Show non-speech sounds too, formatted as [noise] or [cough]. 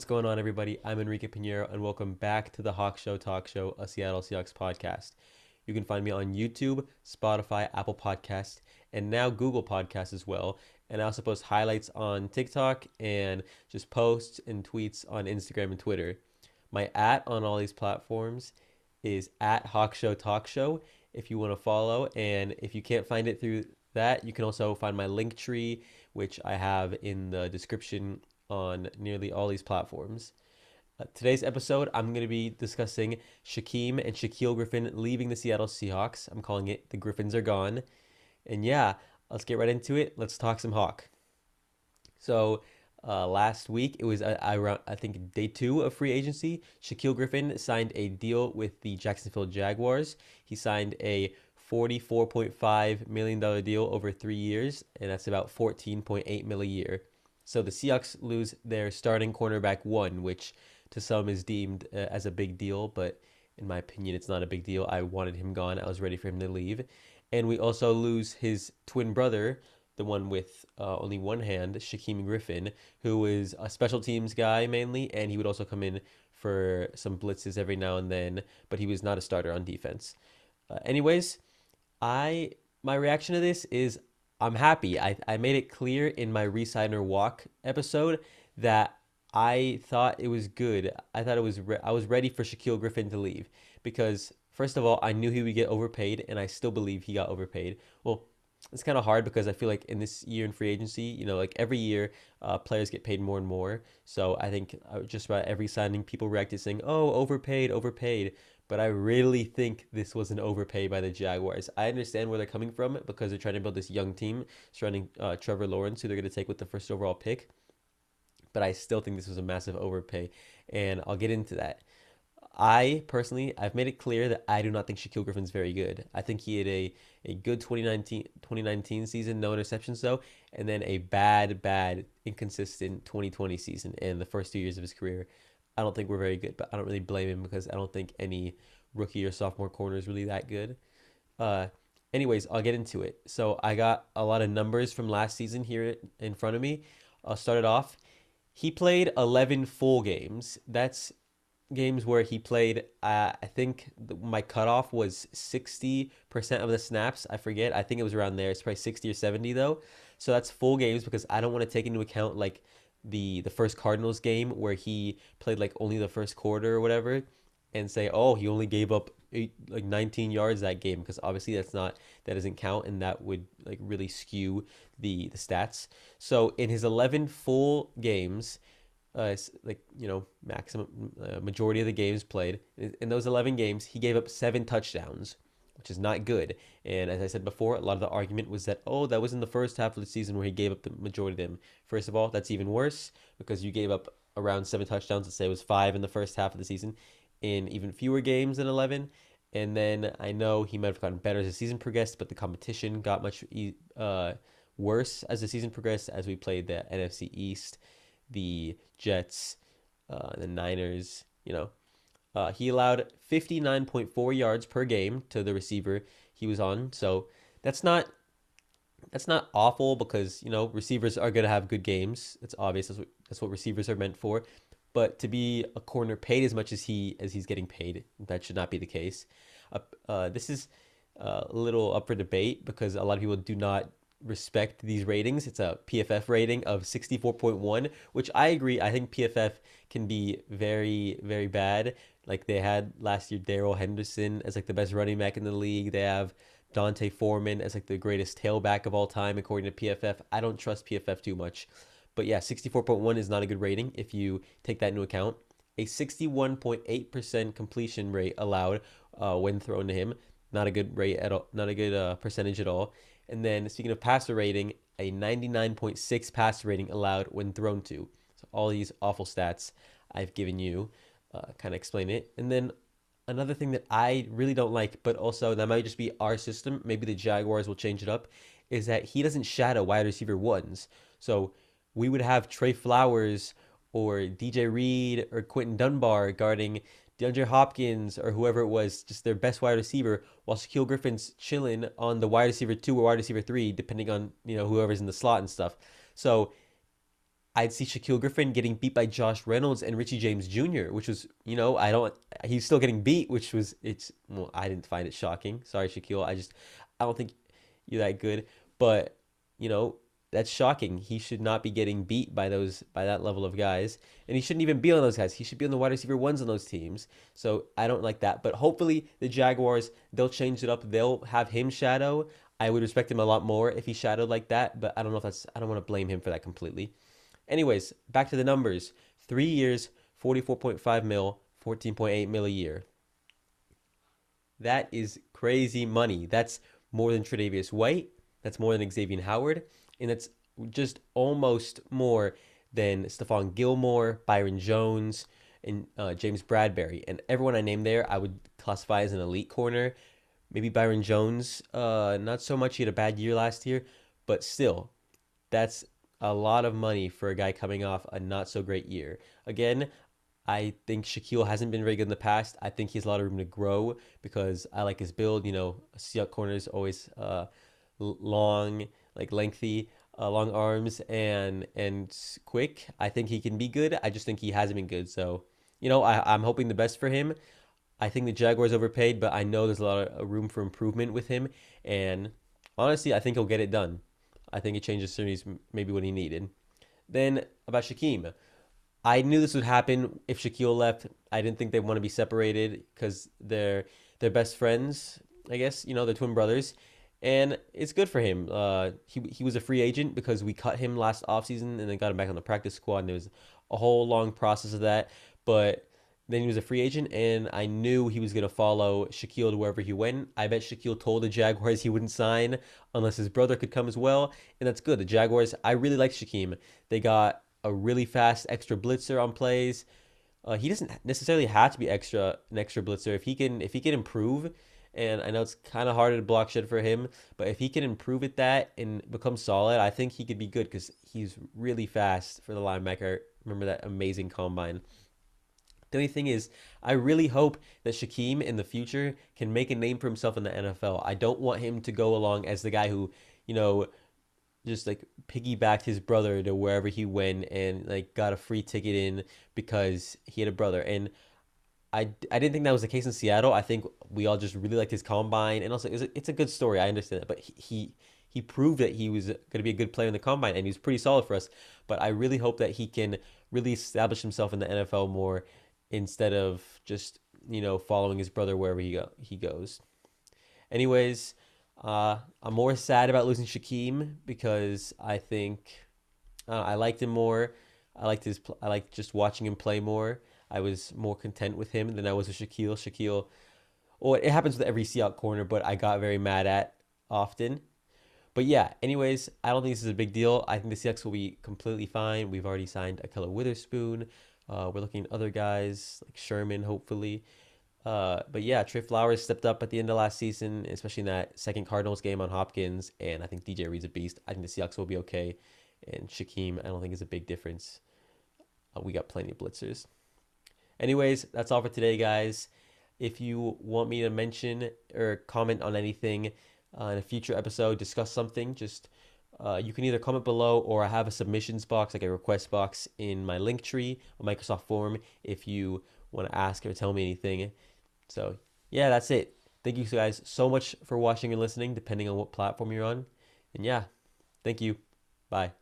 What's going on, everybody? I'm Enrique Pinheiro, and welcome back to the Hawk Show Talk Show, a Seattle Seahawks podcast. You can find me on YouTube, Spotify, Apple Podcast, and now Google Podcast as well. And I also post highlights on TikTok and just posts and tweets on Instagram and Twitter. My at on all these platforms is at Hawk Show Talk Show if you want to follow. And if you can't find it through that, you can also find my link tree, which I have in the description on nearly all these platforms. Uh, today's episode, I'm going to be discussing Shaquem and Shaquill Griffin leaving the Seattle Seahawks. I'm calling it The Griffins Are Gone. And yeah, let's get right into it. Let's talk some Hawk. So, uh, last week, it was, uh, around, I think, day two of free agency. Shaquill Griffin signed a deal with the Jacksonville Jaguars. He signed a $44.5 million deal over three years, and that's about 14.8 million a year. So the Seahawks lose their starting cornerback one, which to some is deemed uh, as a big deal, but in my opinion, it's not a big deal. I wanted him gone. I was ready for him to leave. And we also lose his twin brother, the one with uh, only one hand, Shaquem Griffin, who is a special teams guy mainly, and he would also come in for some blitzes every now and then, but he was not a starter on defense. Uh, anyways, I my reaction to this is I'm happy. I, I made it clear in my Resigner walk episode that I thought it was good. I thought it was re- I was ready for Shaquill Griffin to leave because first of all, I knew he would get overpaid and I still believe he got overpaid. Well, it's kind of hard because I feel like in this year in free agency, you know, like every year, uh, players get paid more and more. So I think uh, just about every signing, people reacted saying, "Oh, overpaid, overpaid." But I really think this was an overpay by the Jaguars. I understand where they're coming from because they're trying to build this young team surrounding uh, Trevor Lawrence, who they're going to take with the first overall pick. But I still think this was a massive overpay, and I'll get into that. I personally, I've made it clear that I do not think Shaquill Griffin's very good. I think he had a, a good 2019, 2019 season, no interceptions though, and then a bad, bad, inconsistent 2020 season in the first two years of his career. I don't think we're very good, but I don't really blame him because I don't think any rookie or sophomore corner is really that good. Uh, anyways, I'll get into it. So I got a lot of numbers from last season here in front of me. I'll start it off. He played 11 full games. That's games where he played. Uh, I think my cutoff was 60% of the snaps. I forget. I think it was around there. It's probably 60 or 70 though. So that's full games because I don't want to take into account like the the first Cardinals game where he played like only the first quarter or whatever and say oh he only gave up eight, like 19 yards that game because obviously that's not that doesn't count and that would like really skew the the stats so in his 11 full games uh, like you know maximum uh, majority of the games played in those 11 games he gave up seven touchdowns which is not good. And as I said before, a lot of the argument was that, oh, that was in the first half of the season where he gave up the majority of them. First of all, that's even worse because you gave up around seven touchdowns. Let's say it was five in the first half of the season in even fewer games than 11. And then I know he might have gotten better as the season progressed, but the competition got much uh, worse as the season progressed as we played the NFC East, the Jets, uh, the Niners, you know, uh, he allowed 59.4 yards per game to the receiver he was on. So that's not that's not awful because you know receivers are going to have good games. It's obvious that's what, that's what receivers are meant for. But to be a corner paid as much as he as he's getting paid, that should not be the case. Uh, uh, this is uh, a little up for debate because a lot of people do not respect these ratings. It's a PFF rating of 64.1, which I agree. I think PFF can be very, very bad. Like they had last year Darrell Henderson as like the best running back in the league. They have D'Onta Foreman as like the greatest tailback of all time according to PFF. I don't trust PFF too much. But yeah, 64.1 is not a good rating if you take that into account. A 61.8% completion rate allowed uh, when thrown to him. Not a good rate at all. Not a good uh, percentage at all. And then speaking of passer rating, a 99.6 passer rating allowed when thrown to. So all these awful stats I've given you uh, kind of explain it. And then another thing that I really don't like, but also that might just be our system, maybe the Jaguars will change it up, is that he doesn't shadow wide receiver ones. So we would have Tre Flowers or DJ Reed or Quinton Dunbar guarding DeAndre Hopkins or whoever it was, just their best wide receiver, while Shaquill Griffin's chilling on the wide receiver two or wide receiver three, depending on you know whoever's in the slot and stuff. So I'd see Shaquill Griffin getting beat by Josh Reynolds and Richie James Jr., which was, you know, I don't, he's still getting beat, which was, it's, well, I didn't find it shocking. Sorry, Shaquill. I just, I don't think you're that good. But, you know, that's shocking. He should not be getting beat by those by that level of guys, and he shouldn't even be on those guys. He should be on the wide receiver ones on those teams. So I don't like that. But hopefully the Jaguars they'll change it up. They'll have him shadow. I would respect him a lot more if he shadowed like that. But I don't know if that's. I don't want to blame him for that completely. Anyways, back to the numbers. Three years, forty-four point five mil, fourteen point eight mil a year. That is crazy money. That's more than Tre'Davious White. That's more than Xavier Howard and it's just almost more than Stephon Gilmore, Byron Jones, and uh, James Bradberry. And everyone I named there, I would classify as an elite corner. Maybe Byron Jones, uh, not so much. He had a bad year last year, but still, that's a lot of money for a guy coming off a not so great year. Again, I think Shaquill hasn't been very good in the past. I think he has a lot of room to grow because I like his build. You know, Seahawk corner is always uh, long like lengthy, uh, long arms, and and quick. I think he can be good. I just think he hasn't been good. So you know, I, I'm hoping the best for him. I think the Jaguars overpaid, but I know there's a lot of uh, room for improvement with him. And honestly, I think he'll get it done. I think it changes series maybe what he needed. Then about Shaquem. I knew this would happen if Shaquill left. I didn't think they'd want to be separated because they're they're best friends. I guess you know they're twin brothers, and it's good for him. Uh, he he was a free agent because we cut him last offseason and then got him back on the practice squad, and it was a whole long process of that. But then he was a free agent, and I knew he was gonna follow Shaquill to wherever he went. I bet Shaquill told the Jaguars [laughs] he wouldn't sign unless his brother could come as well, and that's good. The Jaguars, I really like Shaquem. They got a really fast extra blitzer on plays. Uh, he doesn't necessarily have to be extra an extra blitzer if he can if he can improve and I know it's kind of hard to block shit for him, but if he can improve at that and become solid, I think he could be good because he's really fast for the linebacker. Remember that amazing combine. The only thing is, I really hope that Shaquem in the future can make a name for himself in the NFL. I don't want him to go along as the guy who, you know, just like piggybacked his brother to wherever he went and like got a free ticket in because he had a brother. And I, I didn't think that was the case in Seattle. I think we all just really liked his combine, and also it's a, it's a good story. I understand that, but he, he proved that he was going to be a good player in the combine, and he was pretty solid for us. But I really hope that he can really establish himself in the NFL more instead of just you know following his brother wherever he go he goes. Anyways, uh, I'm more sad about losing Shaquem because I think uh, I liked him more. I liked his I liked just watching him play more. I was more content with him than I was with Shaquill. Shaquill, well, it happens with every Seahawks corner, but I got very mad at often. But yeah, anyways, I don't think this is a big deal. I think the Seahawks will be completely fine. We've already signed Ahkello Witherspoon. Uh, we're looking at other guys like Sherman, hopefully. Uh, but yeah, Tre Flowers stepped up at the end of last season, especially in that second Cardinals game on Hopkins. And I think DJ Reed's a beast. I think the Seahawks will be okay. And Shaquem, I don't think is a big difference. Uh, we got plenty of blitzers. Anyways, that's all for today, guys. If you want me to mention or comment on anything uh, in a future episode, discuss something, just uh, you can either comment below or I have a submissions box, like a request box in my link tree Microsoft Form if you want to ask or tell me anything. So, yeah, that's it. Thank you guys so much for watching and listening, depending on what platform you're on. And yeah, thank you. Bye.